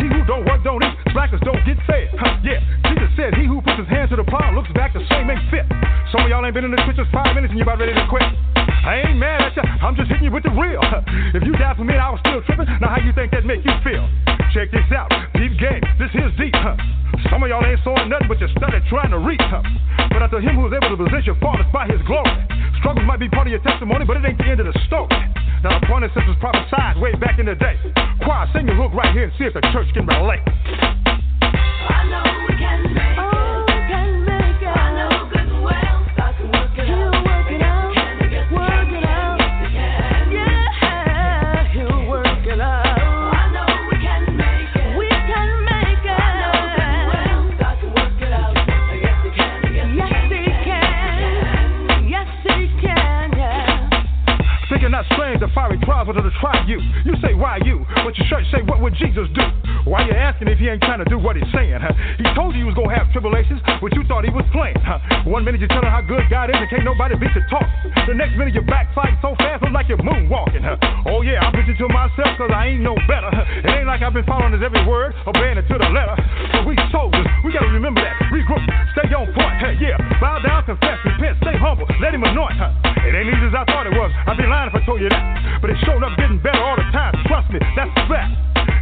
He who don't work don't eat. Slackers don't get fed. Huh, yeah, Jesus said, He who puts his hand to the plow looks back the same ain't fit. Some of y'all ain't been in the trenches five minutes and you about ready to quit. I ain't mad at you. I'm just hitting you with the real. If you died for me I was still tripping, now how you think that make you feel? Check this out. Deep game. This here's deep. Huh? Some of y'all ain't sawing nothing but your studied trying to reach something. But unto him who is able to position faultless by his glory. Struggles might be part of your testimony, but it ain't the end of the story. Now, the point is, this was prophesied way back in the day. Choir, sing your hook right here and see if the church can relate. But your church say, what would Jesus do? Why you asking if he ain't trying to do what he's saying? Huh? He told you he was gonna have tribulations, but you thought he was playing. Huh? One minute you're telling how good God is and can't nobody beat your talk. The next minute you're backsliding so fast, it's like you're moonwalking. Huh? Oh yeah, I'm preaching to myself cause I ain't no better. It ain't like I've been following his every word, obeying it to the letter. But we soldiers, we gotta remember that. Regroup, stay on point. Huh? Yeah, bow down, confess, repent, stay humble, let him anoint. Huh? It ain't easy as I thought it was. I'd be lying if I told you that. But it showed up getting better all the time. Trust me, that's a fact.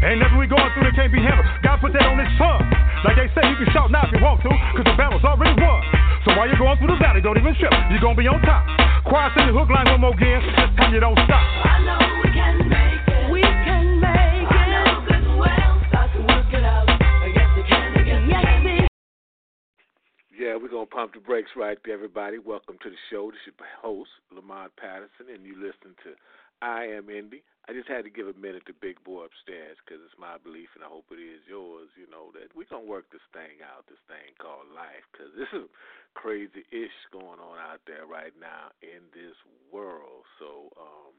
Ain't nothing we going through that can't be handled. God put that on his son. Like they say, you can shout now if you want to, cause the battle's already won. So while you're going through the valley, don't even trip. You're gonna be on top. Choir, sing the hook line one more again. This time you don't stop. We're gonna pump the brakes right there, everybody. Welcome to the show. This is your host, Lamont Patterson, and you listen to I Am Indy. I just had to give a minute to Big Boy upstairs because it's my belief, and I hope it is yours. You know that we're gonna work this thing out, this thing called life, because this is crazy ish going on out there right now in this world. So, um,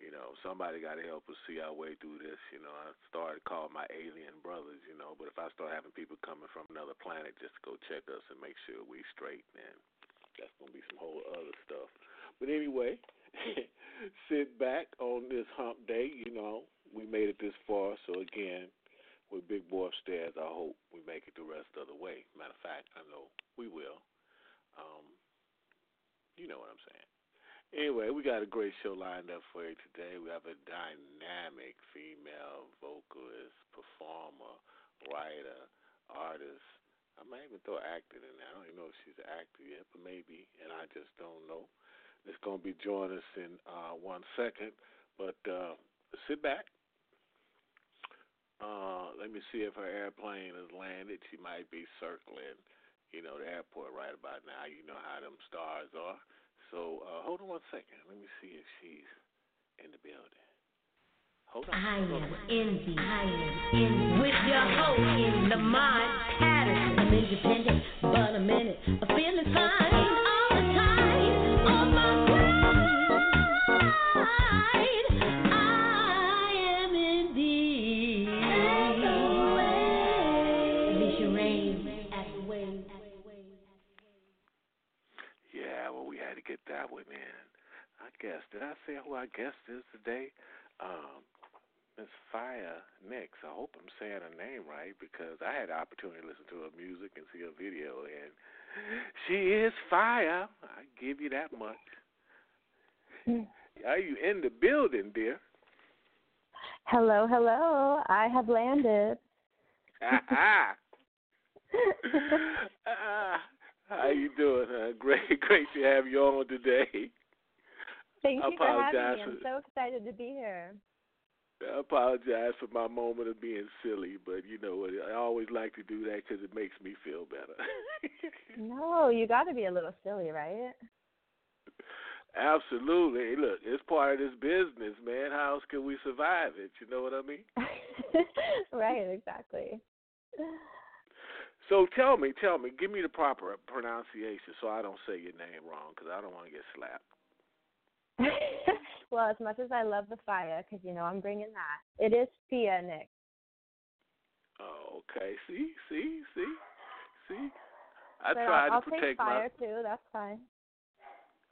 you know, somebody got to help us see our way through this. You know, I started calling my alien brothers. You know, but if I start having people coming from another planet just to go check us and make sure we straight, then that's gonna be some whole other stuff. But anyway, sit back on this hump day. You know, we made it this far. So again, with Big Boy upstairs, I hope we make it the rest of the way. Matter of fact, I know we will. Um, you know what I'm saying. Anyway, we got a great show lined up for you today. We have a dynamic female vocalist, performer, writer, artist. I might even throw actor in there. I don't even know if she's an actor yet, but maybe, and I just don't know. It's going to be joining us in uh, one second, but uh, sit back. Uh, let me see if her airplane has landed. She might be circling, you know, the airport right about now. You know how them stars are. So uh, hold on one second. Let me see if she's in the building. Hold on. I hold on. am envy. I am envy. With your host in the Lamont Patterson. I'm independent, but a minute. I'm feeling fine all the time. On my pride. I am indeed. Alicia Rain, Apple Wave. Yeah, well, we had to get that one in. I guess. Did I say who I guess is today? Um, Miss Fire Nix. I hope I'm saying her name right because I had the opportunity to listen to her music and see her video, and she is fire. I give you that much. Are you in the building, dear? Hello, hello. I have landed. Ah, ah. How you doing? Huh? Great, great to have you on today. Thank I you for having me. I'm so excited to be here. I apologize for my moment of being silly, but you know what? I always like to do that because it makes me feel better. No, you got to be a little silly, right? Absolutely. Look, it's part of this business, man. How else can we survive it? You know what I mean? right, exactly. So tell me, tell me, give me the proper pronunciation so I don't say your name wrong because I don't want to get slapped. well, as much as I love the fire, because you know I'm bringing that, it is Fia, NyXX. Oh, okay. See, see, see, see. I But tried I'll, I'll to take protect fire my. too. That's fine.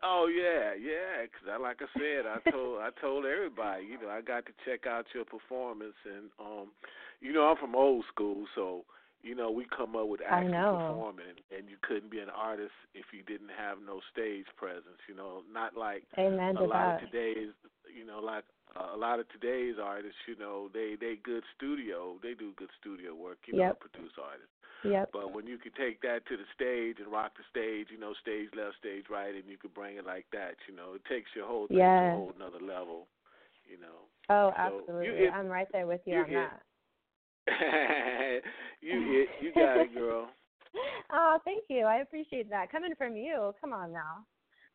Oh yeah, yeah. Because I, like I said, I told I told everybody, you know, I got to check out your performance, and um, you know, I'm from old school, so you know, we come up with actually know. performing, and you couldn't be an artist if you didn't have no stage presence. You know, not like Amen a lot that. of today's, you know, like uh, a lot of today's artists, you know, they they good studio, they do good studio work, you know, Yep. produce artists. Yep. But when you could take that to the stage and rock the stage, you know, stage left, stage right, and you could bring it like that, you know, it takes your whole thing to a whole another level, you know. Oh, So, absolutely. hit- I'm right there with you you on hit- that. you hit, you got it, girl. oh, thank you. I appreciate that. Coming from you, come on now.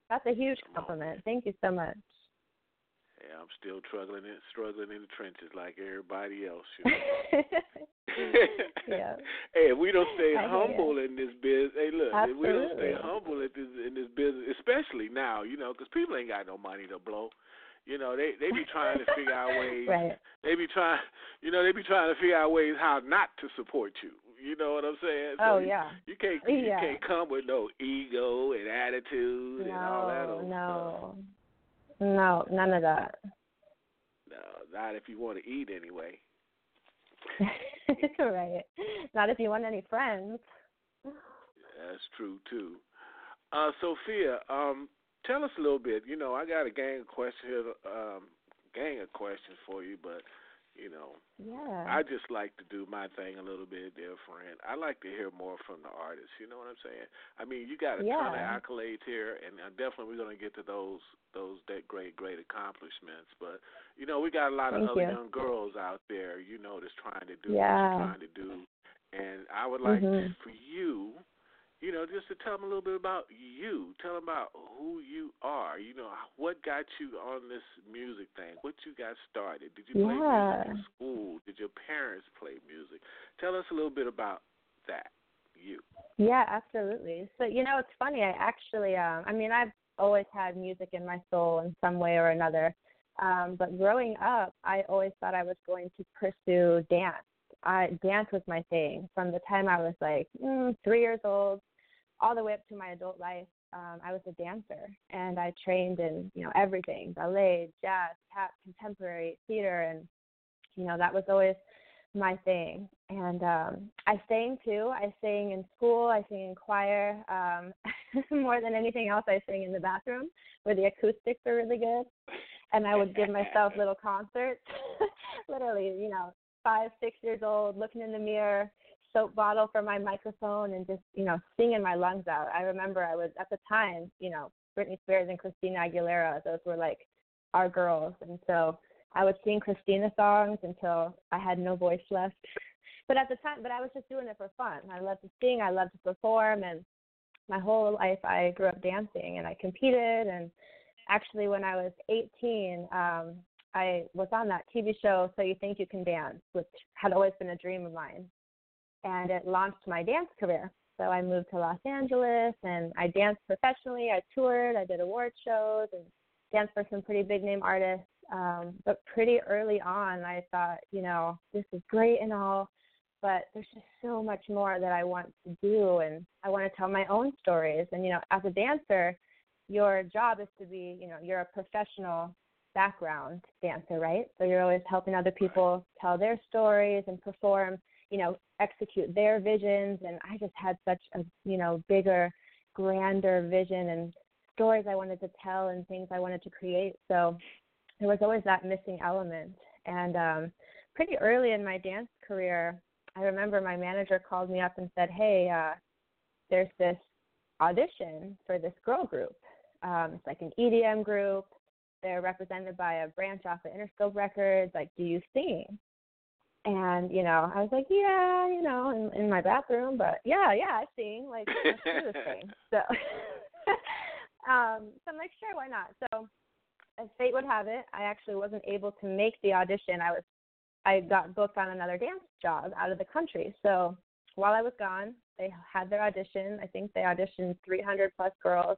That's a huge compliment. Thank you so much. Yeah, I'm still struggling in struggling in the trenches like everybody else. You know? yeah. Hey, if we don't stay I humble in this business, hey, look, if we don't stay humble at this in this business, especially now, you know, because people ain't got no money to blow. You know, they they be trying to figure out ways. Right. They be trying, you know, they be trying to figure out ways how not to support you. You know what I'm saying? So Oh you, yeah. You can't you Yeah. can't come with no ego and attitude and all that No, old stuff. no. No, none of that. No, not if you want to eat anyway. right. Not if you want any friends. That's true too. Uh, Sophia, um, tell us a little bit. You know, I got a gang of questions here, um, gang of questions for you, but you know, Yeah. I just like to do my thing a little bit different. I like to hear more from the artists. You know what I'm saying? I mean, you got a ton of accolades here, and uh, definitely we're going to get to those those that great great accomplishments. But you know, we got a lot of other you. young girls out there. You know, that's trying to do what Yeah. you're trying to do, and I would like Mhm. for you. You know, just to tell them a little bit about you. Tell them about who you are. You know, what got you on this music thing? What you got started? Did you play music in school? Did your parents play music? Tell us a little bit about that. You. Yeah, absolutely. So you know, it's funny. I actually, um, I mean, I've always had music in my soul in some way or another. Um, but growing up, I always thought I was going to pursue dance. I dance was my thing from the time I was like mm, three years old, all the way up to my adult life. Um, I was a dancer, and I trained in you know everything: ballet, jazz, tap, contemporary theater, and you know that was always my thing. And um I sang too. I sang in school, I sang in choir. Um more than anything else I sang in the bathroom where the acoustics are really good. And I would give myself little concerts. Literally, you know, five, six years old, looking in the mirror, soap bottle for my microphone and just, you know, singing my lungs out. I remember I was at the time, you know, Britney Spears and Christina Aguilera, those were like our girls. And so I would sing Christina songs until I had no voice left. But at the time, but I was just doing it for fun. I loved to sing, I loved to perform, and my whole life I grew up dancing and I competed. And actually, when I was 18, um, I was on that TV show, So You Think You Can Dance, which had always been a dream of mine. And it launched my dance career. So I moved to Los Angeles and I danced professionally. I toured, I did award shows, and danced for some pretty big name artists. Um, but pretty early on, I thought, you know, this is great and all, but there's just so much more that I want to do, and I want to tell my own stories. And you know, as a dancer, your job is to be, you know, you're a professional background dancer, right? So you're always helping other people tell their stories and perform, you know, execute their visions. And I just had such a, you know, bigger, grander vision and stories I wanted to tell and things I wanted to create. So there was always that missing element. And um, pretty early in my dance career, I remember my manager called me up and said, "Hey, uh, there's this audition for this girl group. Um, it's like an EDM group. They're represented by a branch off of Interscope Records. Like, do you sing?" And you know, I was like, "Yeah, you know, in, in my bathroom, but yeah, yeah, I sing. Like, let's do this thing." So, um, so I'm like, "Sure, why not?" So as fate would have it, I actually wasn't able to make the audition. I was I got booked on another dance job out of the country. So while I was gone, they had their audition. I think they auditioned 300 plus girls.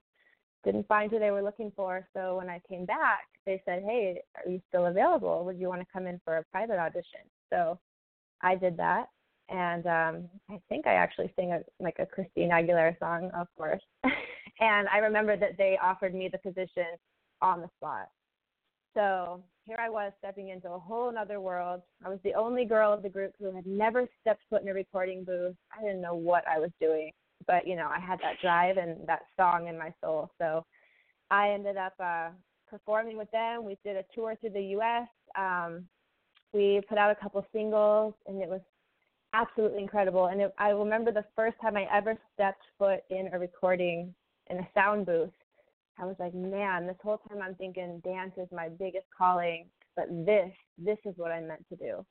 Didn't find who they were looking for. So when I came back, they said, "Hey, are you still available? Would you want to come in for a private audition?" So I did that, and um I think I actually sang a like a Christina Aguilera song, of course. and I remember that they offered me the position on the spot. So here I was stepping into a whole other world. I was the only girl of the group who had never stepped foot in a recording booth. I didn't know what I was doing, but you know, I had that drive and that song in my soul. So I ended up uh performing with them. We did a tour through the US. Um we put out a couple singles and it was absolutely incredible. And it, I remember the first time I ever stepped foot in a recording in a sound booth I was like, man, this whole time I'm thinking dance is my biggest calling, but this, this is what I'm meant to do.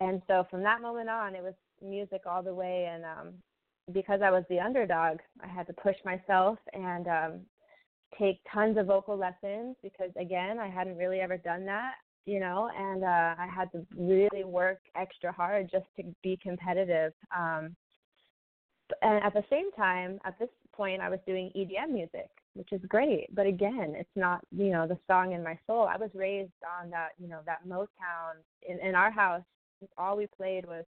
And so from that moment on, it was music all the way. And um, because I was the underdog, I had to push myself and um, take tons of vocal lessons because, again, I hadn't really ever done that, you know, and uh, I had to really work extra hard just to be competitive. Um, and at the same time, at this point, I was doing EDM music which is great. But again, it's not, you know, the song in my soul. I was raised on that, you know, that Motown. In, in our house, all we played was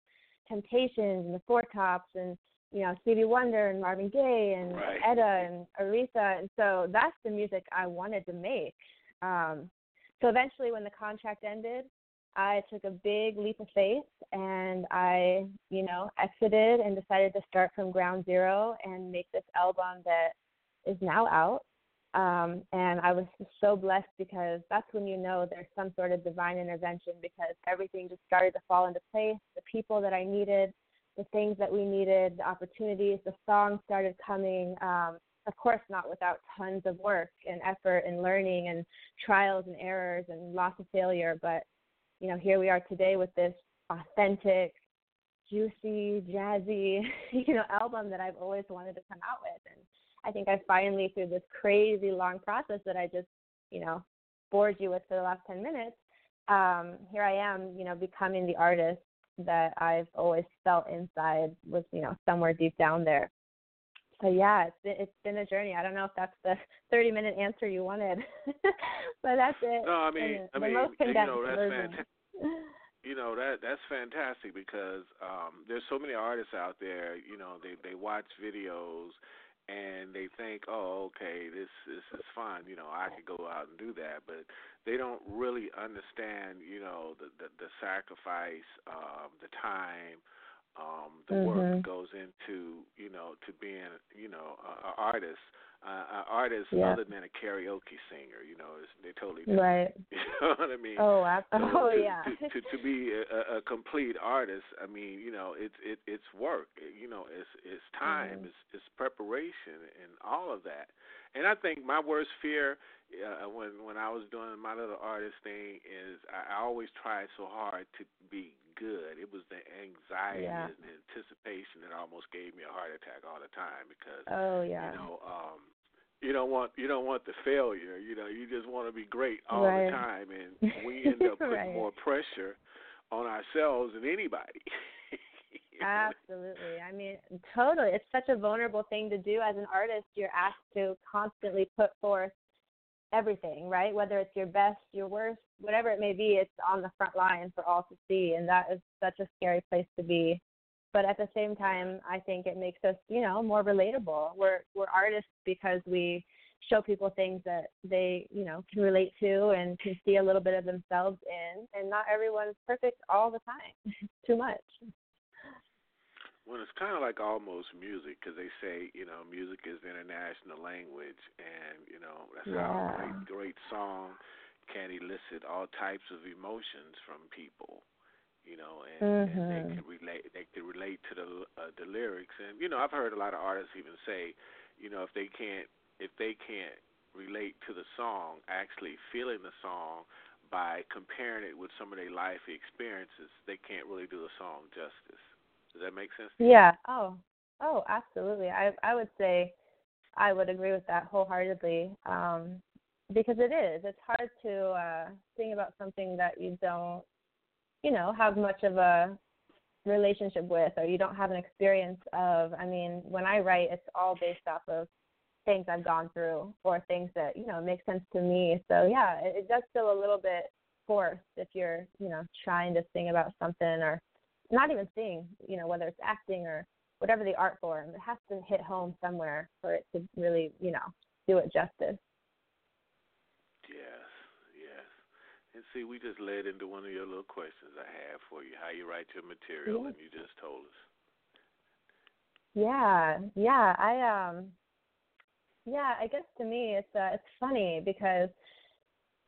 Temptations and the Four Tops and, you know, Stevie Wonder and Marvin Gaye and Right. Etta and Aretha. And so that's the music I wanted to make. Um, so eventually, when the contract ended, I took a big leap of faith and I, you know, exited and decided to start from ground zero and make this album that is now out. Um, and I was so blessed because that's when you know there's some sort of divine intervention because everything just started to fall into place. The people that I needed, the things that we needed, the opportunities, the songs started coming. Um, of course, not without tons of work and effort and learning and trials and errors and lots of failure. But, you know, here we are today with this authentic, juicy, jazzy, you know, album that I've always wanted to come out with. And I think I finally, through this crazy long process that I just, you know, bored you with for the last 10 minutes, um, here I am, you know, becoming the artist that I've always felt inside was, you know, somewhere deep down there. So yeah, it's been, it's been a journey. I don't know if that's the 30 minute answer you wanted, but that's it. No, I mean, I mean, most you know, that's fantastic. You know that that's fantastic because um, there's so many artists out there. You know, they they watch videos and they think, oh, okay, this this is fun. You know, I could go out and do that, but they don't really understand. You know, the the, the sacrifice, um, the time, um, the work Mhm. that goes into you know to being you know a, a artist. Uh, an artist Yeah. other than a karaoke singer, you know, is they totally different. Right. You know what I mean? Oh, ab- So oh to, yeah. To, to to be a, a complete artist, I mean, you know, it's it it's work. You know, it's it's time, Mhm. it's it's preparation, and all of that. And I think my worst fear uh, when when I was doing my little artist thing is I, I always tried so hard to be good. It was the anxiety Yeah. and the anticipation that almost gave me a heart attack all the time because Oh yeah. you know um you don't want you don't want the failure you know you just want to be great all Right. the time and we end up putting Right. more pressure on ourselves than anybody Absolutely. I mean, totally. It's such a vulnerable thing to do as an artist. You're asked to constantly put forth everything, right? Whether it's your best, your worst, whatever it may be, it's on the front line for all to see. And that is such a scary place to be. But at the same time, I think it makes us, you know, more relatable. We're we're artists because we show people things that they, you know, can relate to and can see a little bit of themselves in. And not everyone's perfect all the time. Too much. Well, it's kind of like almost music because they say, you know, music is international language, and you know that's how a great, great song can elicit all types of emotions from people, you know, and, and they Mhm. can relate. They can relate to the uh, the lyrics, and you know, I've heard a lot of artists even say, you know, if they can't if they can't relate to the song, actually feeling the song by comparing it with some of their life experiences, they can't really do the song justice. Does that make sense? Yeah. Oh. Oh, absolutely. I I would say I would agree with that wholeheartedly. Um because it is. It's hard to uh sing about something that you don't, you know, have much of a relationship with or you don't have an experience of. I mean, when I write, it's all based off of things I've gone through or things that you know make sense to me. So yeah, it, it does feel a little bit forced if you're you know trying to sing about something or not even seeing, You know whether it's acting or whatever the art form, it has to hit home somewhere for it to really you know do it justice. Yes, yes. And see, we just led into one of your little questions I have for you. How you write your material, Yeah. and you just told us. Yeah, yeah. I um yeah, I guess to me it's uh it's funny because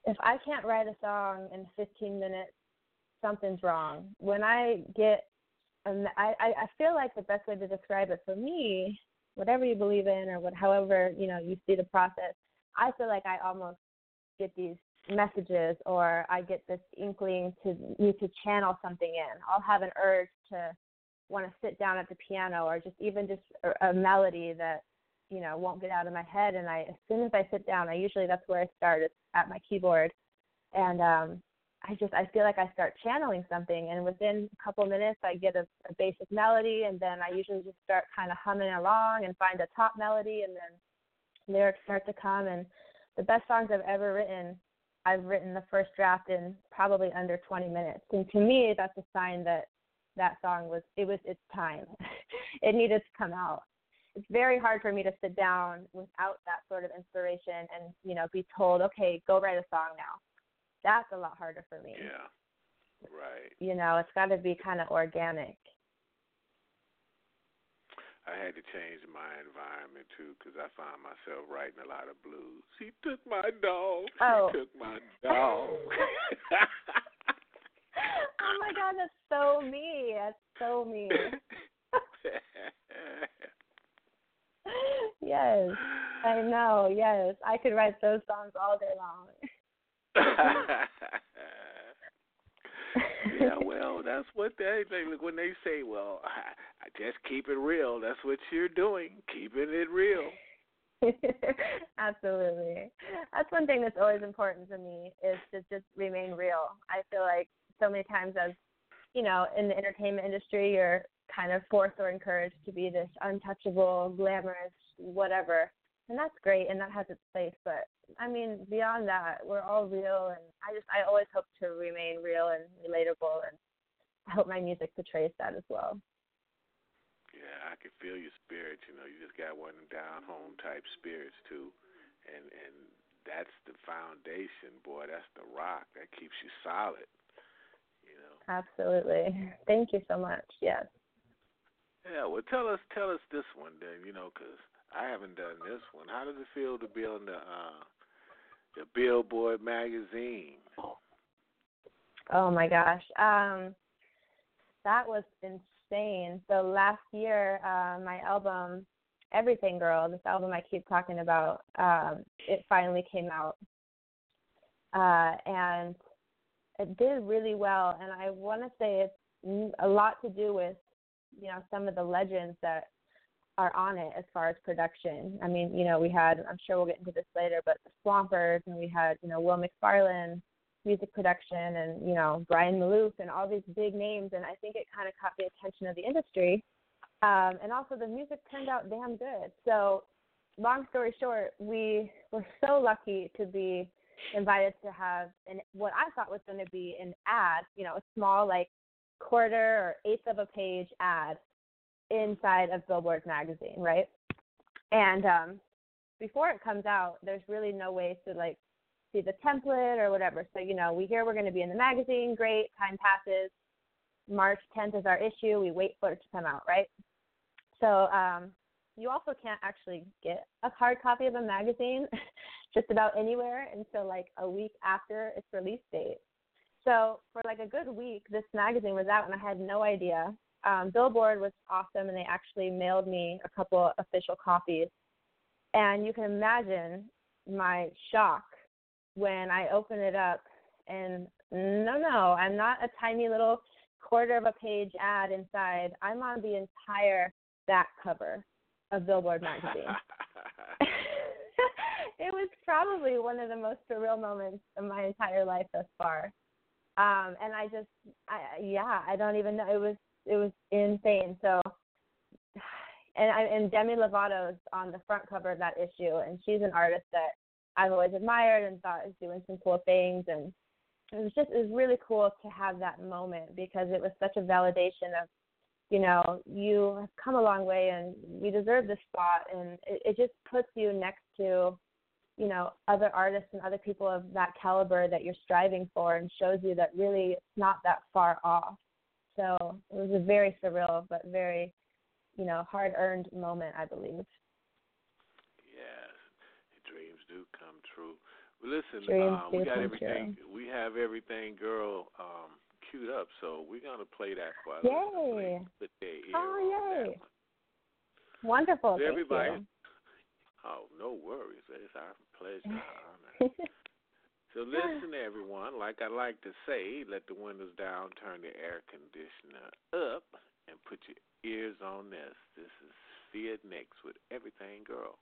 if I can't write a song in 15 minutes, something's wrong. When I get um, I I feel like the best way to describe it for me, whatever you believe in or what however, you know, you see the process, I feel like I almost get these messages or I get this inkling to need to channel something in. I'll have an urge to want to sit down at the piano or just even just a, a melody that you know won't get out of my head and i as soon as i sit down i usually that's where i start is at my keyboard and um i just i feel like i start channeling something and within a couple minutes i get a, a basic melody and then i usually just start kind of humming along and find a top melody and then lyrics start to come and the best songs i've ever written i've written the first draft in probably under 20 minutes and to me that's a sign that that song was it was its time. it needed to come out. It's very hard for me to sit down without that sort of inspiration and, you know, be told, Okay, go write a song now. That's a lot harder for me. Yeah. Right. You know, it's gotta be kinda organic. I had to change my environment too because I found myself writing a lot of blues. He took my dog. Oh. He took my dog. oh my god, that's so me. That's so me. yes. I know, yes. I could write those songs all day long. yeah, well, that's what they, they look when they say, "Well, I, I just keep it real." That's what you're doing, keeping it real. Absolutely. That's one thing that's always important to me is to just remain real. I feel like so many times as you know, in the entertainment industry you're kind of forced or encouraged to be this untouchable, glamorous, whatever. And that's great and that has its place, but I mean, beyond that, we're all real and I just I always hope to remain real and relatable and I hope my music portrays that as well. Yeah, I can feel your spirit. You know, you just got one down home type spirits too, and and that's the foundation, boy. That's the rock that keeps you solid. You know. Absolutely. Thank you so much. Yes. Yeah. Well, tell us tell us this one then. You know, 'cause I haven't done this one. How does it feel to be on the uh the Billboard magazine? Oh my gosh. Um that was insane. So last year, uh, my album Everything Girl, this album I keep talking about, um, it finally came out. Uh and it did really well and I want to say it's a lot to do with you know some of the legends that are on it as far as production. I mean, you know, we had I'm sure we'll get into this later, but the Swampers and we had, you know, Will McFarlane music production and, you know, Brian Malouf and all these big names and I think it kind of caught the attention of the industry. Um and also the music turned out damn good. So, long story short, we were so lucky to be invited to have an what I thought was going to be an ad, you know, a small like quarter or eighth of a page ad inside of Billboard magazine, right? And um before it comes out, there's really no way to like see the template or whatever. So, you know, we hear we're going to be in the magazine, great, time passes. March 10th is our issue. We wait for it to come out, right? So, um you also can't actually get a hard copy of a magazine just about anywhere until like a week after its release date. So for like a good week, this magazine was out and I had no idea. Um, Billboard was awesome and they actually mailed me a couple official copies. And you can imagine my shock when I open it up and no, no, I'm not a tiny little quarter of a page ad inside. I'm on the entire back cover of Billboard magazine. it was probably one of the most surreal moments of my entire life thus far. Um, and I just, I, yeah, I don't even know. It was it was insane. So, and I, and Demi Lovato's on the front cover of that issue, and she's an artist that I've always admired and thought is doing some cool things, and it was just it was really cool to have that moment because it was such a validation of you know you have come a long way and you deserve this spot. And it, it just puts you next to you know other artists and other people of that caliber that you're striving for and shows you that really it's not that far off so it was a very surreal but very you know hard earned moment i believe Yes, dreams do come true. Well, listen, uh, we got everything. We have everything, girl, um, queued up. So we're gonna play that for. Yay. Put their ear Oh, yay. wonderful So thank everybody, you oh, no worries. It's our pleasure. So listen, everyone. Like I like to say, let the windows down, turn the air conditioner up, and put your ears on this. This is Fia NyXX with Everything Girl.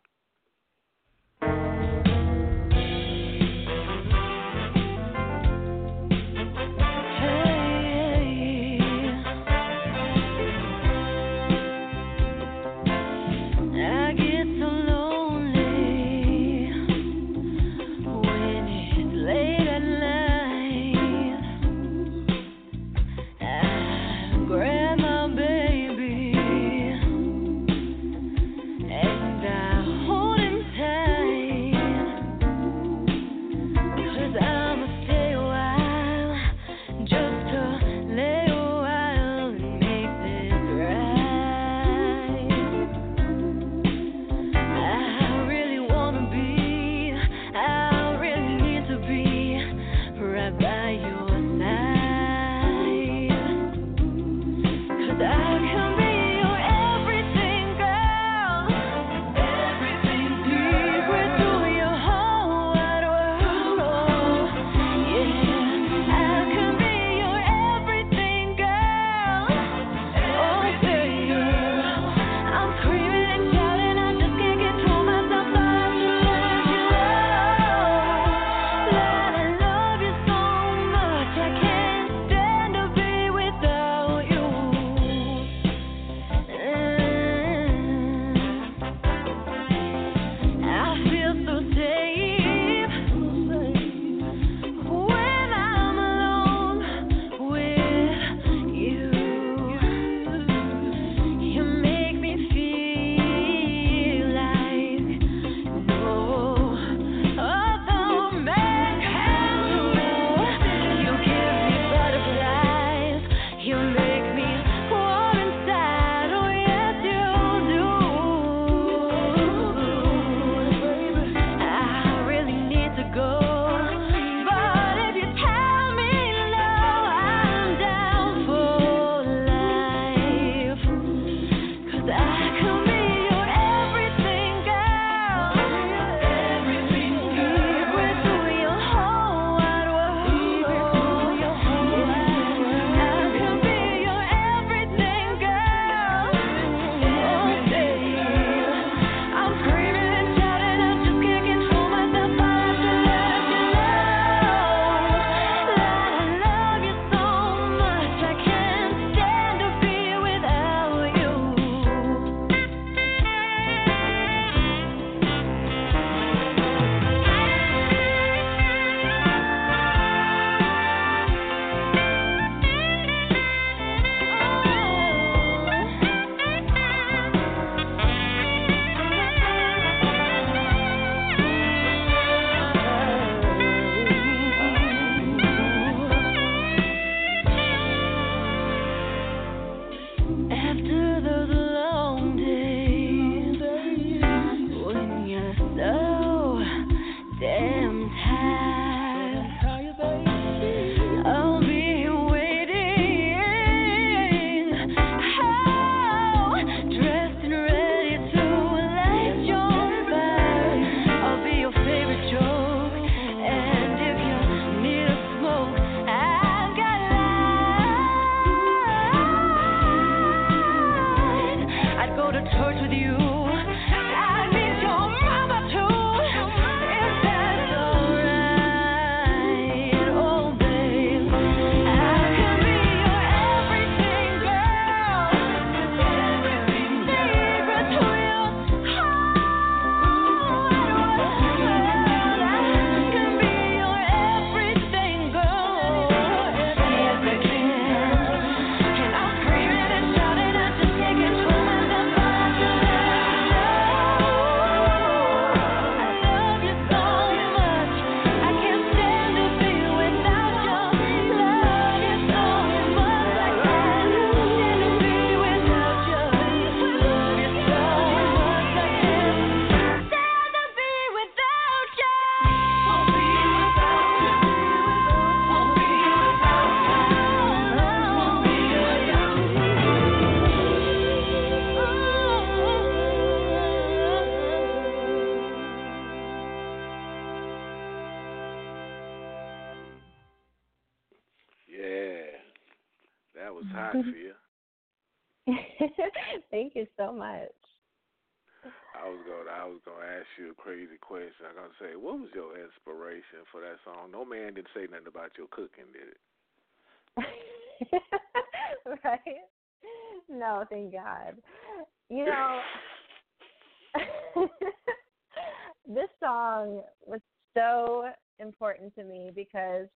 Hot, Fia. Thank you so much. I was gonna I was going to ask you a crazy question. I'm going to say, what was your inspiration for that song? No man didn't say nothing about your cooking, did it? right? No, thank God. You know, this song was so important to me because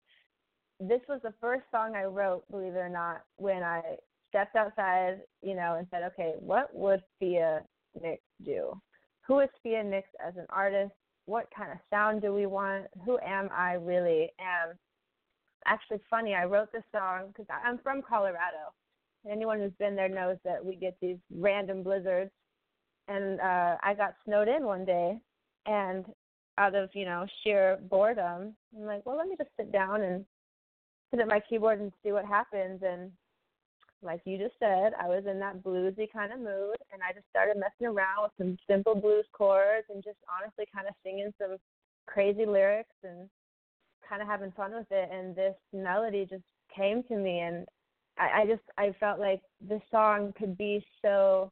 this was the first song I wrote, believe it or not, when I stepped outside, you know, and said, okay, what would Fia NyXX do? Who is Fia NyXX as an artist? What kind of sound do we want? Who am I really? And actually, funny, I wrote this song because I'm from Colorado. And Anyone who's been there knows that we get these random blizzards. And uh, I got snowed in one day, and out of you know sheer boredom, I'm like, well, let me just sit down and sit at my keyboard and see what happens. And like you just said, I was in that bluesy kind of mood, and I just started messing around with some simple blues chords and just honestly kind of singing some crazy lyrics and kind of having fun with it. And this melody just came to me, and I, I just I felt like this song could be so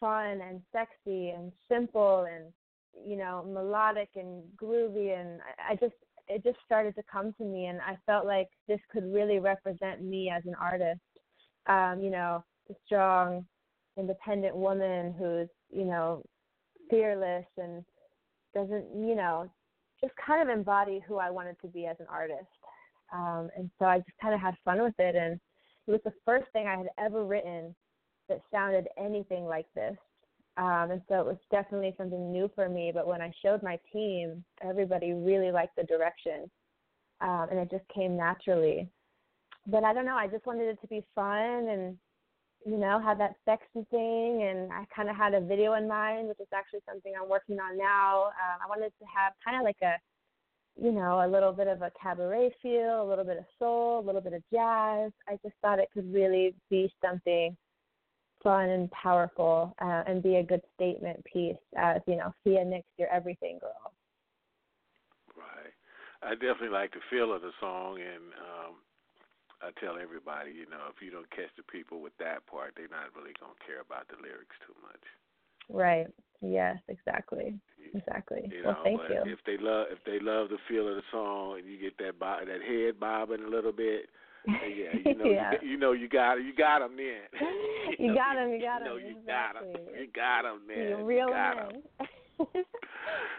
fun and sexy and simple and you know melodic and groovy and I, I just it just started to come to me and I felt like this could really represent me as an artist. Um, you know, a strong, independent woman who's, you know, fearless and doesn't, you know, just kind of embody who I wanted to be as an artist. Um, and so I just kind of had fun with it and it was the first thing I had ever written that sounded anything like this. Um, and so it was definitely something new for me. But when I showed my team, everybody really liked the direction, um, and it just came naturally. But I don't know. I just wanted it to be fun and you know have that sexy thing. And I kind of had a video in mind, which is actually something I'm working on now. Um, I wanted to have kind of like a you know, a little bit of a cabaret feel, a little bit of soul, a little bit of jazz. I just thought it could really be something fun and powerful uh, and be a good statement piece as you know Fia NyXX your everything girl. Right. I definitely like the feel of the song and um I tell everybody you know if you don't catch the people with that part they're not really going to care about the lyrics too much. Right. Yes exactly. Exactly. You well know, thank you. if they love if they love the feel of the song and you get that bo- that head bobbing a little bit yeah, you know, yeah. You, you know, you got you got them then. you know, got him you got you him you exactly. got them. You got them, man. you reel got him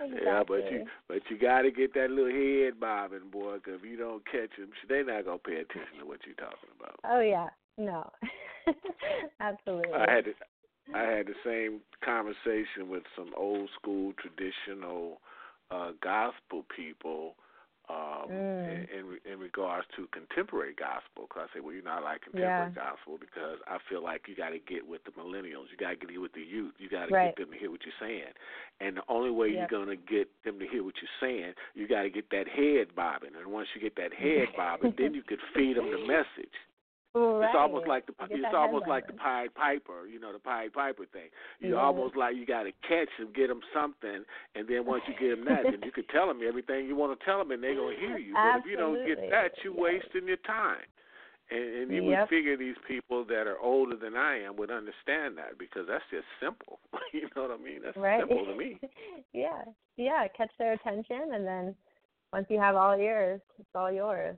exactly. Yeah, but you but you got to get that little head bobbing, boy. Because if you don't catch them, they're not gonna pay attention to what you're talking about. oh yeah no absolutely I had to, I had the same conversation with some old school traditional uh gospel people um Mm. in, in in regards to contemporary gospel because I say well you know I like contemporary Yeah. gospel because I feel like you got to get with the millennials you got to get with the youth you got to Right. get them to hear what you're saying and the only way Yep. you're going to get them to hear what you're saying you got to get that head bobbing and once you get that head bobbing then you could feed them the message right. it's almost like the it's almost like the. Pied Piper, you know, the Pied Piper thing. You Yeah. almost like you got to catch them, get them something, and then once you get them that, then you can tell them everything you want to tell them, and they're gonna hear you. But if you don't get that, you're Yes. wasting your time. And, and you Yep. would figure these people that are older than I am would understand that because that's just simple. you know what I mean? That's right simple to me. yeah yeah catch their attention and then once you have all yours it's all yours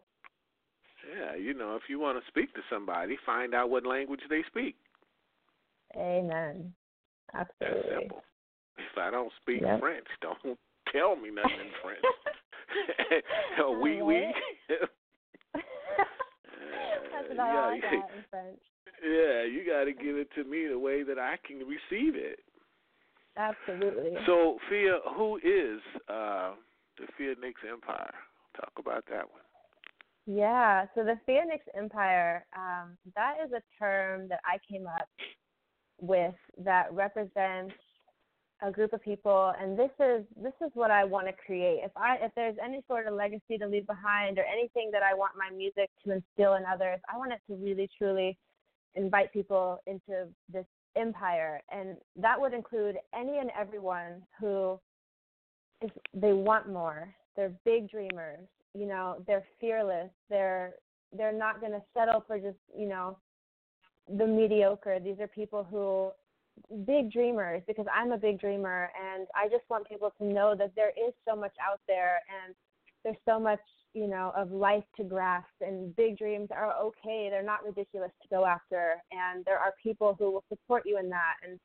Yeah, you know, if you want to speak to somebody, find out what language they speak. amen That's simple. If I don't speak Yep. French, don't tell me nothing in French. oui, oui. That's Uh, I yeah, got in French. yeah, you got to give it to me the way that I can receive it. Absolutely. So, Fia, who is uh, the Fia NyXX Empire? Talk about that one. Yeah, so the Phoenix Empire, um, that is a term that I came up with that represents a group of people and this is this is what I want to create. If I if there's any sort of legacy to leave behind or anything that I want my music to instill in others, I want it to really truly invite people into this empire and that would include any and everyone who is they want more. They're big dreamers. You know, they're fearless. They're they're not going to settle for just you know the mediocre. These are people who big dreamers because I'm a big dreamer and I just want people to know that there is so much out there and there's so much, you know, of life to grasp and big dreams are okay. They're not ridiculous to go after and there are people who will support you in that and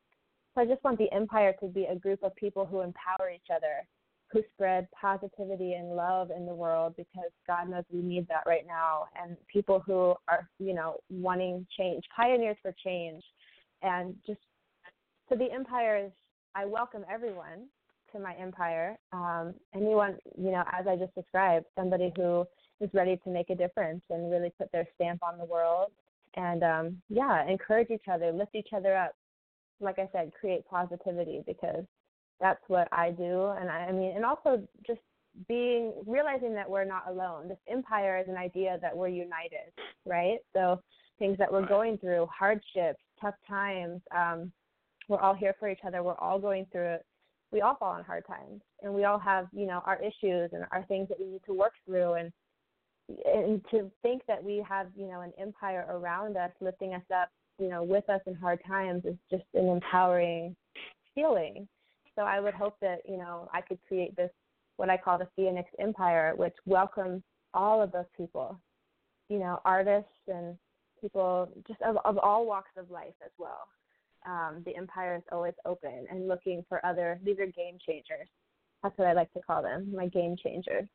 so I just want the empire to be a group of people who empower each other, who spread positivity and love in the world because God knows we need that right now and people who are, you know, wanting change, pioneers for change and just so the empire is I welcome everyone to my empire. Um, anyone, you know, as I just described, somebody who is ready to make a difference and really put their stamp on the world. And um, yeah, encourage each other, lift each other up. Like I said, create positivity because that's what I do. And I, I mean, and also just being realizing that we're not alone. This empire is an idea that we're united, right? So things that we're going through, hardships, tough times, um, we're all here for each other. We're all going through it. We all fall on hard times, and we all have, you know, our issues and our things that we need to work through. And and to think that we have, you know, an empire around us, lifting us up, you know, with us in hard times is just an empowering feeling. So I would hope that, you know, I could create this what I call the Phoenix Empire, which welcomes all of those people, you know, artists and people just of, of all walks of life as well um, the empire is always open and looking for other. These are game changers. That's what I like to call them, my game changers.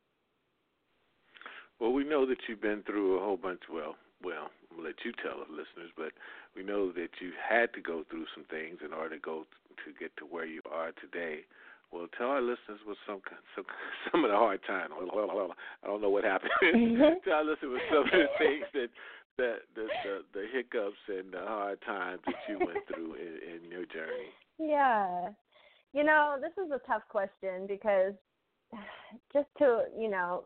Well, we know that you've been through a whole bunch. Well, well, I'll let you tell the listeners, but we know that you had to go through some things in order to go to get to where you are today. Well, tell our listeners with some some some of the hard times. I don't know what happened. Mm-hmm. tell our listeners with some of the things that that the the, the hiccups and the hard times that you went through in, in your journey? Yeah. You know, this is a tough question because just to, you know,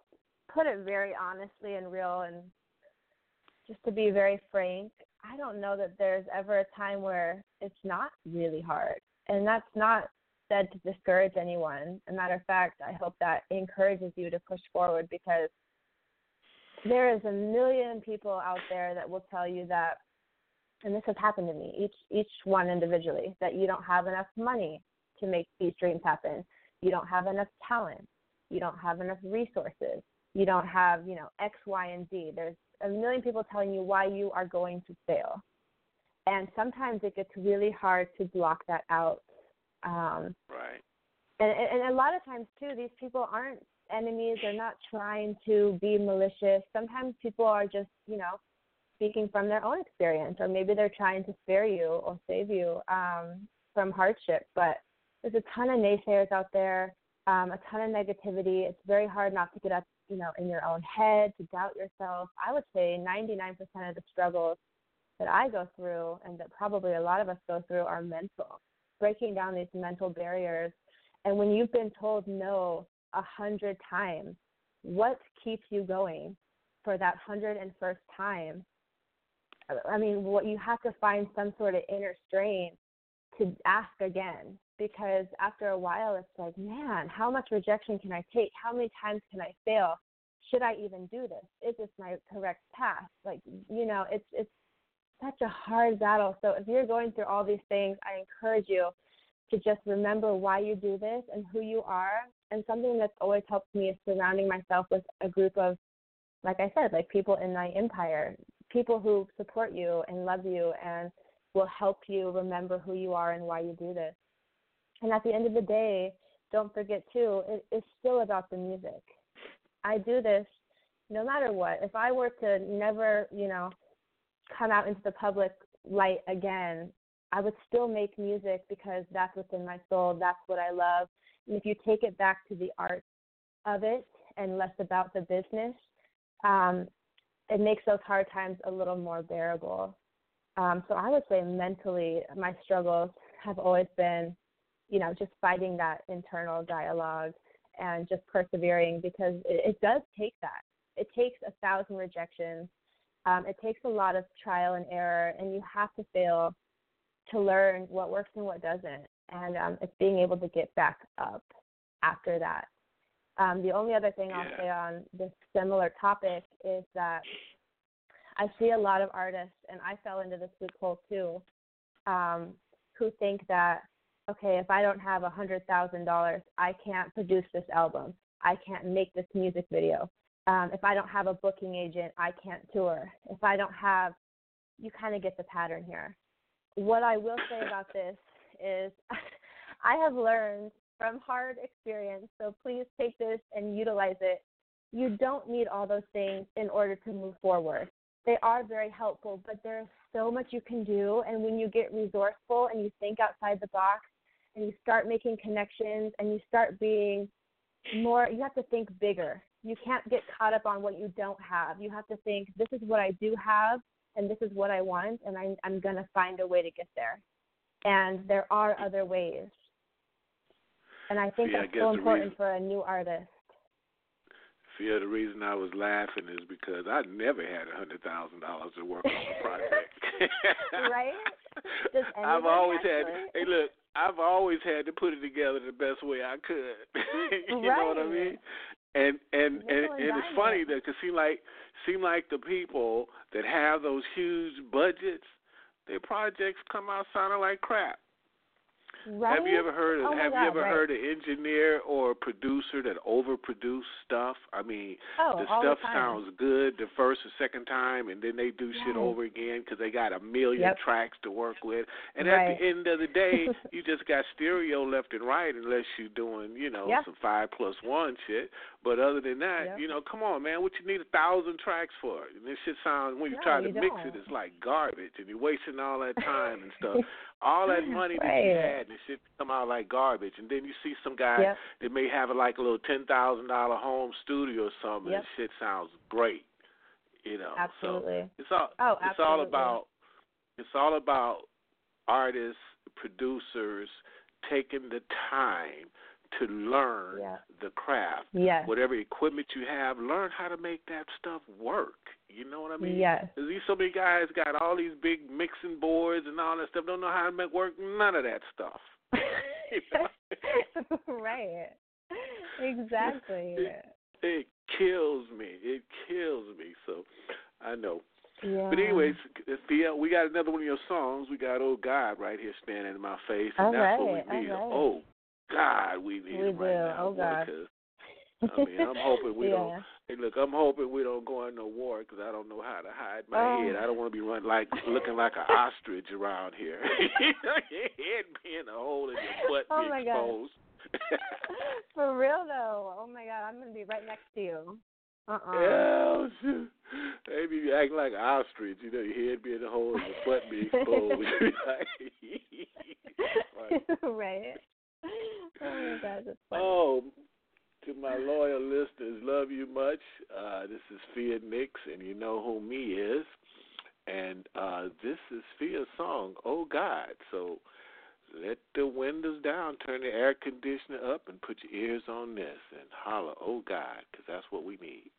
put it very honestly and real and just to be very frank, I don't know that there's ever a time where it's not really hard. And that's not said to discourage anyone. As a matter of fact, I hope that encourages you to push forward because there is a million people out there that will tell you that and this has happened to me each each one individually that you don't have enough money to make these dreams happen. You don't have enough talent. You don't have enough resources. You don't have you know x y and z. There's a million people telling you why you are going to fail and sometimes it gets really hard to block that out um right and and a lot of times too these people aren't enemies. They're not trying to be malicious. Sometimes people are just, you know, speaking from their own experience, or maybe they're trying to spare you or save you um, from hardship. But there's a ton of naysayers out there, um, a ton of negativity. It's very hard not to get up, you know, in your own head, to doubt yourself. I would say 99% of the struggles that I go through, and that probably a lot of us go through, are mental. Breaking down these mental barriers. And when you've been told no a hundred times, what keeps you going for that hundred and first time? I mean, what you have to find some sort of inner strength to ask again because after a while it's like, man, how much rejection can I take? How many times can I fail? Should I even do this? Is this my correct path? Like, you know, it's it's such a hard battle. So if you're going through all these things, I encourage you to just remember why you do this and who you are. And something that's always helped me is surrounding myself with a group of, like I said, like people in my empire, people who support you and love you and will help you remember who you are and why you do this. And at the end of the day, don't forget too, it, it's still about the music. I do this no matter what. If I were to never, you know, come out into the public light again, I would still make music because that's what's in my soul. That's what I love. And if you take it back to the art of it and less about the business, um, it makes those hard times a little more bearable. Um, so I would say mentally, my struggles have always been, you know, just fighting that internal dialogue and just persevering because it, it does take that. It takes a thousand rejections. Um, it takes a lot of trial and error, and you have to fail to learn what works and what doesn't. And um, it's being able to get back up after that. Um, the only other thing yeah. I'll say on this similar topic is that I see a lot of artists, and I fell into this loophole too, um, who think that okay, if I don't have a hundred thousand dollars, I can't produce this album. I can't make this music video. Um, if I don't have a booking agent, I can't tour. If I don't have, you kind of get the pattern here. What I will say about this is, I have learned from hard experience. So please take this and utilize it. You don't need all those things in order to move forward. They are very helpful, but there's so much you can do. And when you get resourceful and you think outside the box and you start making connections and you start being more, you have to think bigger. You can't get caught up on what you don't have. You have to think, this is what I do have and this is what I want, and I, I'm going to find a way to get there. And there are other ways. And I think that's guess so important reason- for a new artist. Fear the reason I was laughing is because I never had a hundred thousand dollars to work on a project. Right? I've always had. Hey, look, I've always had to put it together the best way I could. you know what I Right. mean? And and and, and it's funny it. that cause seem like seem like the people that have those huge budgets, their projects come out sounding like crap. Right? Have you ever heard? Of, Oh have God, you ever right. heard an engineer or a producer that overproduce stuff? I mean, Oh, the stuff the sounds good the first or second time, and then they do shit over again because they got a million Yep. tracks to work with. And Right. at the end of the day, you just got stereo left and right, unless you're doing, you know, Yeah. some five plus one shit. But other than that, Yep. you know, come on, man, what you need a thousand tracks for? And this shit sounds when you No, try to you mix don't. it, it's like garbage, and you're wasting all that time and stuff. all that money that you had, and it shit come out like garbage. And then you see some guy Yep. that may have like a little ten thousand dollar home studio or something, Yep. and shit sounds great. You know, Absolutely. So it's all Oh, it's all about it's all about artists, producers taking the time to learn Yeah. the craft. Yes. Whatever equipment you have, learn how to make that stuff work. You know what I mean? Yes. these so many guys got all these big mixing boards and all that stuff. Don't know how to make work none of that stuff. Right. Exactly. It, it kills me. It kills me. So I know. Yeah. But anyways, Fia, we got another one of your songs. We got "Oh God" right here standing in my face, and All that's what we need. right. Oh God, we need We him right do. now. Oh, God. I mean, I'm hoping we yeah. don't. Hey, look, I'm hoping we don't go in no war because I don't know how to hide my Oh. head. I don't want to be run like looking like an ostrich around here. your head being a hole and your butt Oh, being my God. exposed. For real though. Oh my god, I'm gonna be right next to you. Uh uh Yeah, shoot. Maybe you act like an ostrich, you know, your head being a hole and your butt being exposed. Right. right. Oh. Oh, to my loyal listeners, love you much. Uh, this is Fia NyXX, and you know who me is. And uh, this is Fia's song, Oh God. So let the windows down, turn the air conditioner up, and put your ears on this and holler, Oh God, because that's what we need.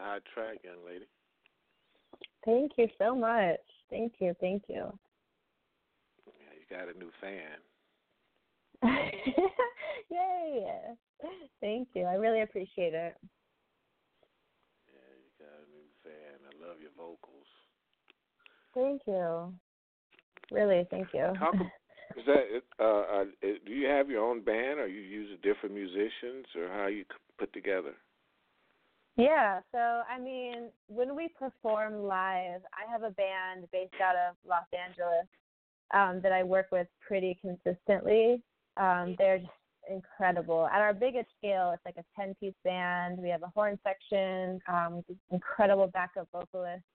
Hot track, young lady. Thank you so much. Thank you. Thank you. Yeah, you got a new fan. Yay! Thank you. I really appreciate it. Yeah, you got a new fan. I love your vocals. Thank you. Really, thank you. Talk ab- Is that uh, uh, do you have your own band, or you use different musicians, or how you put together? Yeah, so I mean, when we perform live, I have a band based out of Los Angeles um, that I work with pretty consistently. Um, they're just incredible. At our biggest scale, it's like a 10 piece band. We have a horn section, um, incredible backup vocalists.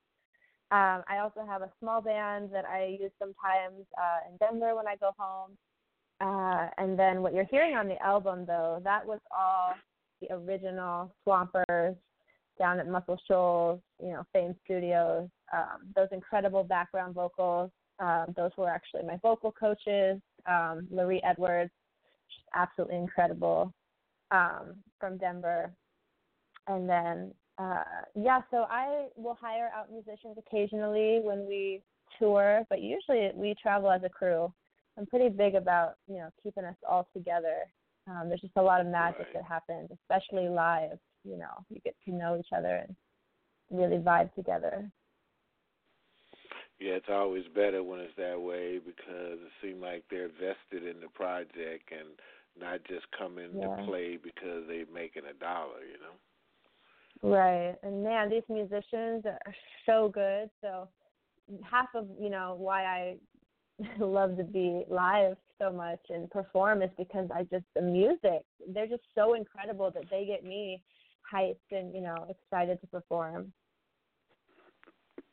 Um, I also have a small band that I use sometimes uh, in Denver when I go home. Uh, and then what you're hearing on the album, though, that was all the original Swampers down at Muscle Shoals, you know, Fame Studios. Um, those incredible background vocals. Um, those were actually my vocal coaches, um, Laurie Edwards, just absolutely incredible um, from Denver. And then, uh, yeah, so I will hire out musicians occasionally when we tour, but usually we travel as a crew. I'm pretty big about, you know, keeping us all together. Um, there's just a lot of magic Right. that happens, especially live. You know, you get to know each other and really vibe together. Yeah, it's always better when it's that way because it seems like they're vested in the project and not just coming Yeah. to play because they're making a dollar, you know. Right. And man, these musicians are so good. So half of, you know, why I love to be live so much and perform is because I just the music. They're just so incredible that they get me hyped and, you know, excited to perform.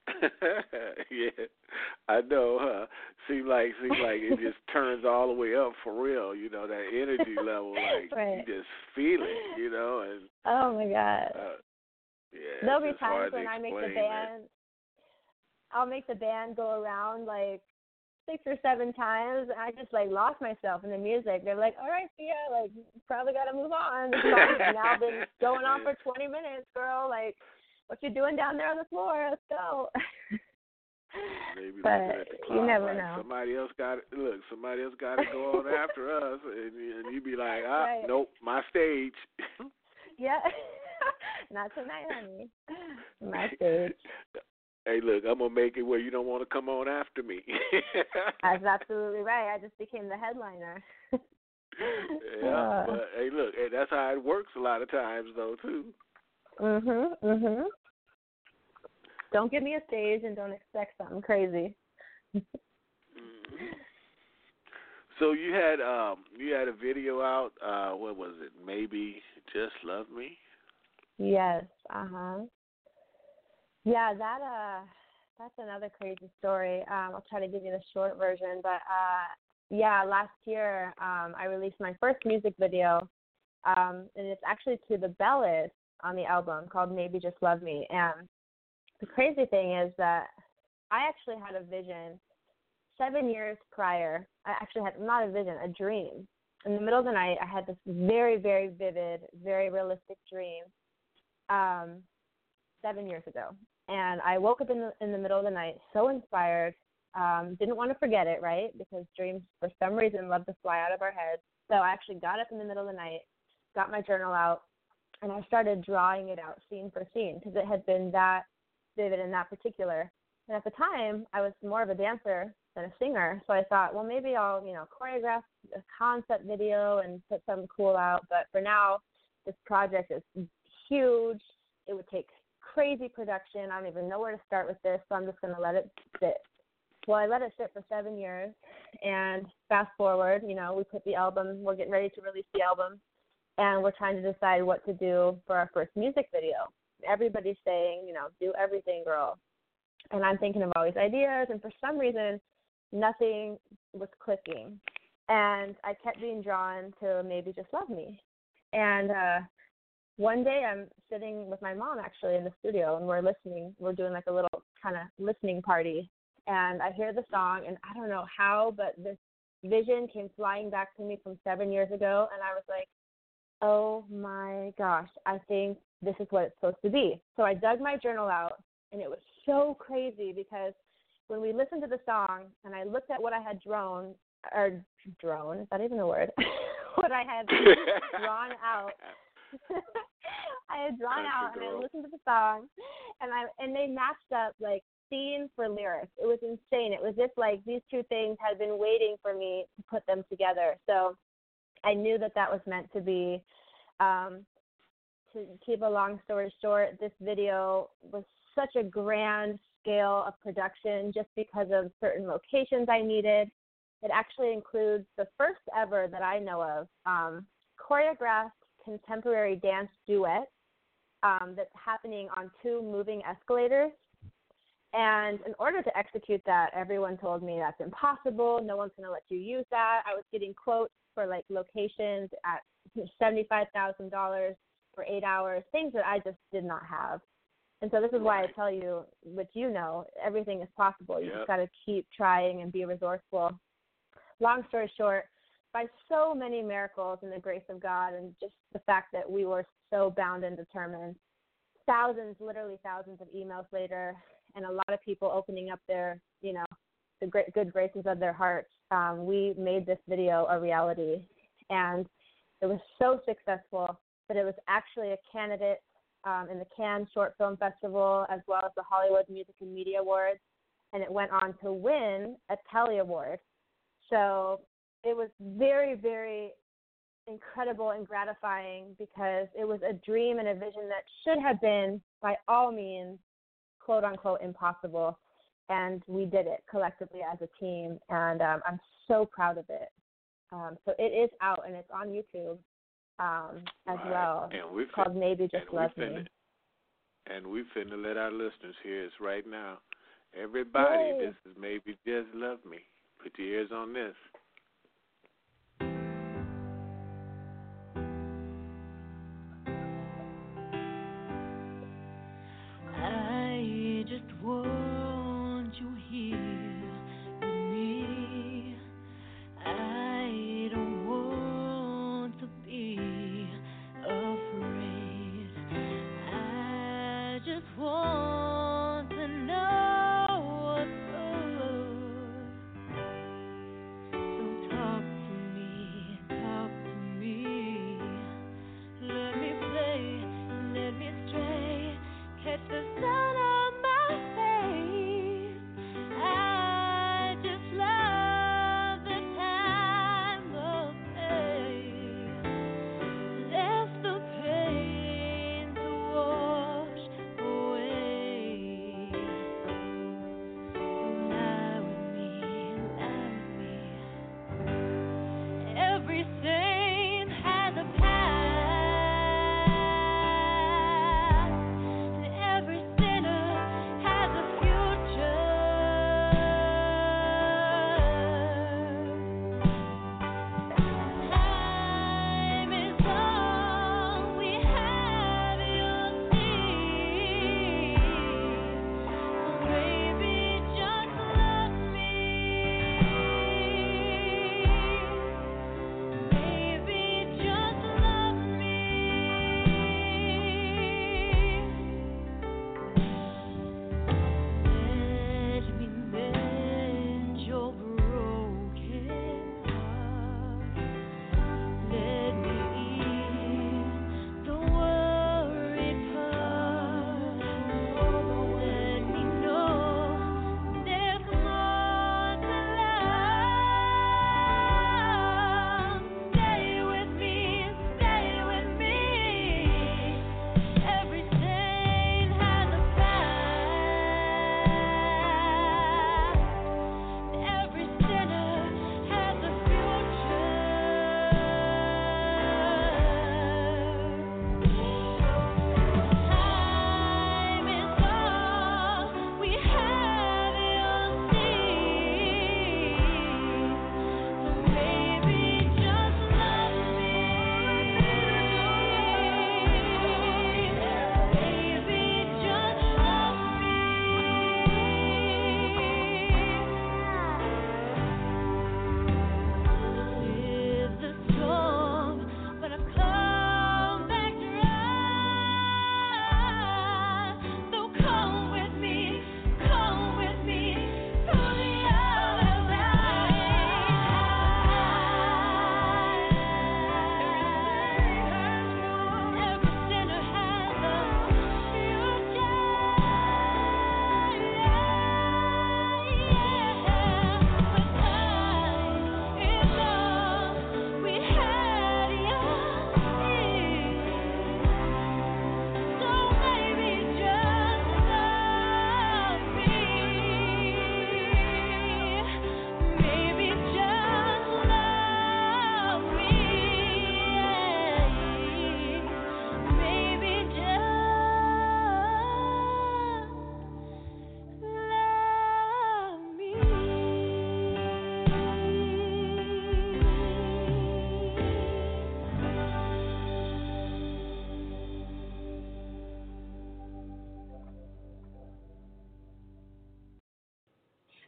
yeah, I know. Huh? Seems like seems like it just turns all the way up for real. You know that energy level, like Right. you just feel it. You know, and Oh my god. uh, yeah, There'll be times when I make the band I'll make the band go around like six or seven times. I just like lost myself in the music. They're like, "All right, Fia, like probably got to move on. This song's now been going on for 20 minutes, girl. Like, what you doing down there on the floor? Let's go." Maybe but you never like, know. Somebody else got it. Look, somebody else got to go on after us, and, and you be like, ah, Right. nope, my stage. yeah, not tonight, honey. My stage. hey, look, I'm gonna make it where you don't want to come on after me. That's absolutely right. I just became the headliner. yeah, but hey, look, hey, that's how it works a lot of times, though, too. Mhm. Mhm. Don't give me a stage and don't expect something crazy. Mhm. So you had um you had a video out. Uh, what was it? Maybe just love me. Yes. Uh huh. Yeah, that uh, that's another crazy story. Um, I'll try to give you the short version, but uh, yeah, last year um, I released my first music video, um, and it's actually to the Bellas on the album called Maybe Just Love Me. And the crazy thing is that I actually had a vision seven years prior. I actually had not a vision, a dream. In the middle of the night, I had this very, very vivid, very realistic dream um, seven years ago. And I woke up in the in the middle of the night, so inspired. Um, didn't want to forget it, right? Because dreams, for some reason, love to fly out of our heads. So I actually got up in the middle of the night, got my journal out, and I started drawing it out scene for scene because it had been that vivid and that particular. And at the time, I was more of a dancer than a singer, so I thought, well, maybe I'll, you know, choreograph a concept video and put something cool out. But for now, this project is huge. It would take crazy production. I don't even know where to start with this, so I'm just going to let it sit. Well, I let it sit for seven years, and fast forward, you know, we put the album. We're getting ready to release the album, and we're trying to decide what to do for our first music video. Everybody's saying, you know, do everything, girl. And I'm thinking of all these ideas, and for some reason, nothing was clicking. And I kept being drawn to maybe just love me. And uh one day I'm sitting with my mom actually in the studio and we're listening. We're doing like a little kind of listening party. And I hear the song and I don't know how, but this vision came flying back to me from seven years ago and I was like, oh my gosh, I think this is what it's supposed to be. So I dug my journal out, and it was so crazy because when we listened to the song and I looked at what I had drawn, or drawn, is that even a word? what I had drawn out. I had drawn out and I listened to the song and I and they matched up like scene for lyrics. It was insane. It was just like these two things had been waiting for me to put them together. So I knew that that was meant to be. Um, to keep a long story short, this video was such a grand scale of production just because of certain locations I needed. It actually includes the first ever that I know of um, choreographed contemporary dance duet um, that's happening on two moving escalators. And in order to execute that, everyone told me that's impossible. No one's going to let you use that. I was getting quotes for like locations at $75,000 for eight hours, things that I just did not have. And so this is why I tell you, which you know, everything is possible. You Yep. just got to keep trying and be resourceful. Long story short, by so many miracles and the grace of God, and just the fact that we were so bound and determined, thousands, literally thousands of emails later, and a lot of people opening up their, you know, the great good graces of their hearts, um, we made this video a reality, and it was so successful that it was actually a candidate um, in the Cannes Short Film Festival as well as the Hollywood Music and Media Awards, and it went on to win a Telly Award. So it was very, very incredible and gratifying because it was a dream and a vision that should have been, by all means, quote unquote, impossible. And we did it collectively as a team, and um, I'm so proud of it. Um, so it is out and it's on YouTube um, as Right. well. And we It's called Maybe Just Love finna, Me. And we finna let our listeners hear this right now. Everybody, Yay. this is maybe just love me. Put your ears on this.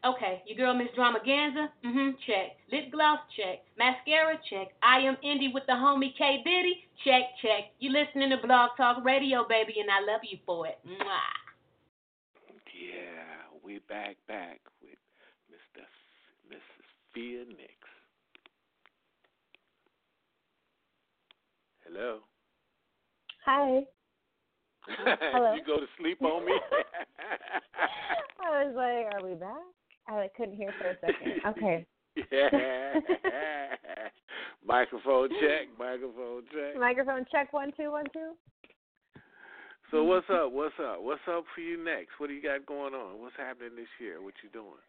Okay, your girl Miss Dramaganza, mm-hmm, check. Lip gloss, check. Mascara, check. I am Indy with the homie K Diddy, check, check. You listening to Blog Talk Radio, baby, and I love you for it. Mwah. Yeah, we back back with Mr. S- Mrs. Fia NyXX. Hello. Hi. Hello. you go to sleep on me? I was like, are we back? I like, couldn't hear for a second. Okay. yeah. microphone check, microphone check. Microphone check one two one two. So what's up? What's up? What's up for you next? What do you got going on? What's happening this year? What you doing?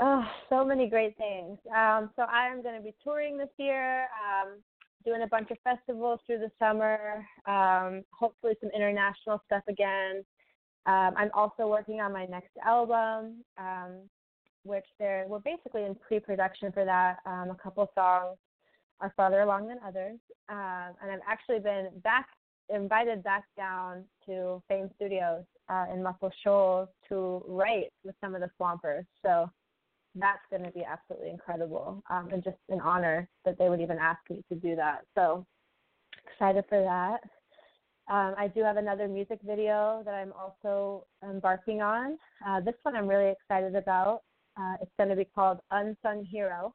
Oh, so many great things. Um, so I am going to be touring this year, um, doing a bunch of festivals through the summer. Um, hopefully, some international stuff again. Um, I'm also working on my next album, um, which they're we're basically in pre-production for that. Um, a couple songs are farther along than others, um, and I've actually been back invited back down to Fame Studios uh, in Muscle Shoals to write with some of the Swampers. So that's going to be absolutely incredible um, and just an honor that they would even ask me to do that. So excited for that. Um, I do have another music video that I'm also embarking on. Uh, this one I'm really excited about. Uh, it's going to be called Unsung Hero.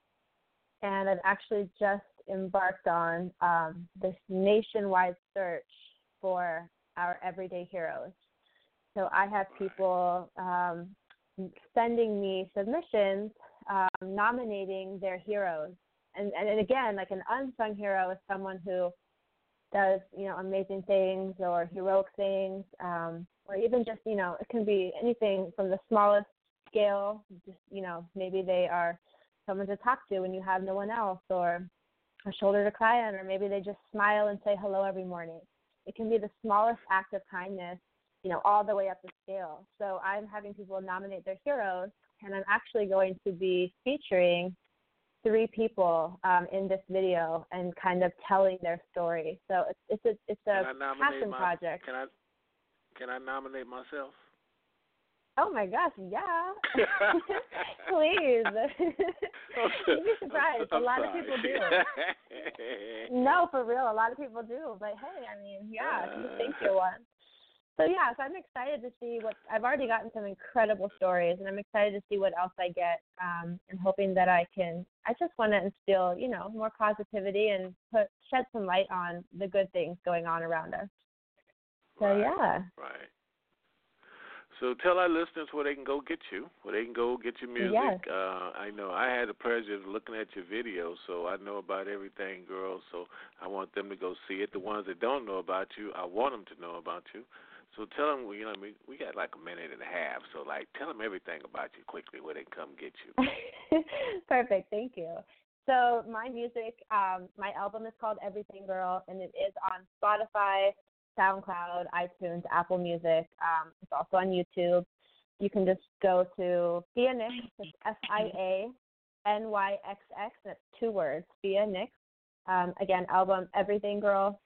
And I've actually just embarked on um, this nationwide search for our everyday heroes. So I have people um, sending me submissions um, nominating their heroes. And, and and again, like an unsung hero is someone who does you know amazing things or heroic things, um, or even just you know it can be anything from the smallest scale. Just you know maybe they are someone to talk to when you have no one else, or a shoulder to cry on, or maybe they just smile and say hello every morning. It can be the smallest act of kindness you know, all the way up the scale. So I'm having people nominate their heroes, and I'm actually going to be featuring three people um, in this video and kind of telling their story. So it's it's a it's a passion my- project. Can I can I nominate myself? Oh my gosh, yeah. Please. You'd be surprised. A I'm lot of people do. No, for real, a lot of people do. But hey, I mean, yeah, you think you're one. So yeah, so I'm excited to see what I've already gotten some incredible stories, and I'm excited to see what else I get. Um, and hoping that I can. I just want to instill, you know, more positivity and put shed some light on the good things going on around us. So Right. yeah. Right. So tell our listeners where they can go get you, where they can go get your music. Yes. Uh, I know I had the pleasure of looking at your video, so I know about everything, girl. So I want them to go see it. The ones that don't know about you, I want them to know about you. So tell them, you know, mean, we got like a minute and a half. So like, tell them everything about you quickly, where they come get you. Perfect. Thank you. So my music, um, my album is called Everything Girl, and it is on Spotify, SoundCloud, iTunes, Apple Music. Um, it's also on YouTube. You can just go to Fia NyXX, F I A N Y X X. That's two words, Fia NyXX. Um, again, album Everything Girl.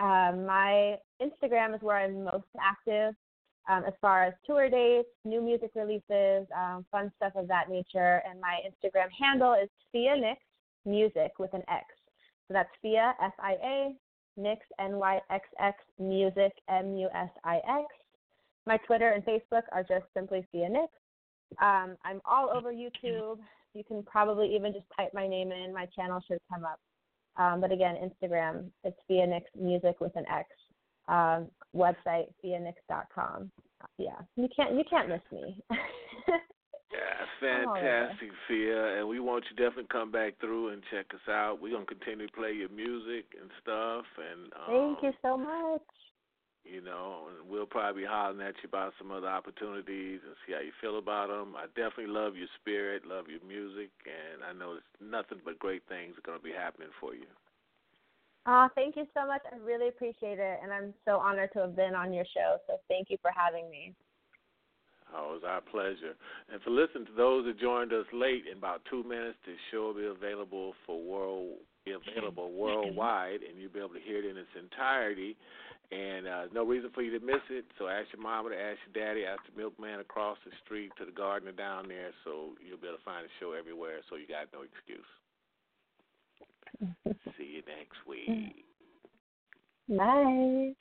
Um, my Instagram is where I'm most active um, as far as tour dates, new music releases, um, fun stuff of that nature. And my Instagram handle is Fia NyXX Music with an X. So that's Fia F I A NyXX N Y X X Music M U S I X. My Twitter and Facebook are just simply Fia NyXX. Um, I'm all over YouTube. You can probably even just type my name in. My channel should come up. Um, but again, Instagram, it's Fia NyXX Music with an X. Um, website, fianyxx.com. Yeah, you can't you can't miss me. Yeah, I'm all over. fantastic, Fia, and we want you to definitely come back through and check us out. We're gonna continue to play your music and stuff, and um, Thank you so much. You know, and we'll probably be hollering at you about some other opportunities and see how you feel about them. I definitely love your spirit, love your music, and I know it's nothing but great things are going to be happening for you. Oh, thank you so much. I really appreciate it, and I'm so honored to have been on your show. So thank you for having me. Oh, it was our pleasure. And for listening to those that joined us late, in about two minutes, the show will be available for world be available mm-hmm. worldwide, and you'll be able to hear it in its entirety. And uh, no reason for you to miss it. So ask your mama to ask your daddy, ask the milkman across the street to the gardener down there. So you'll be able to find the show everywhere. So you got no excuse. See you next week. Bye.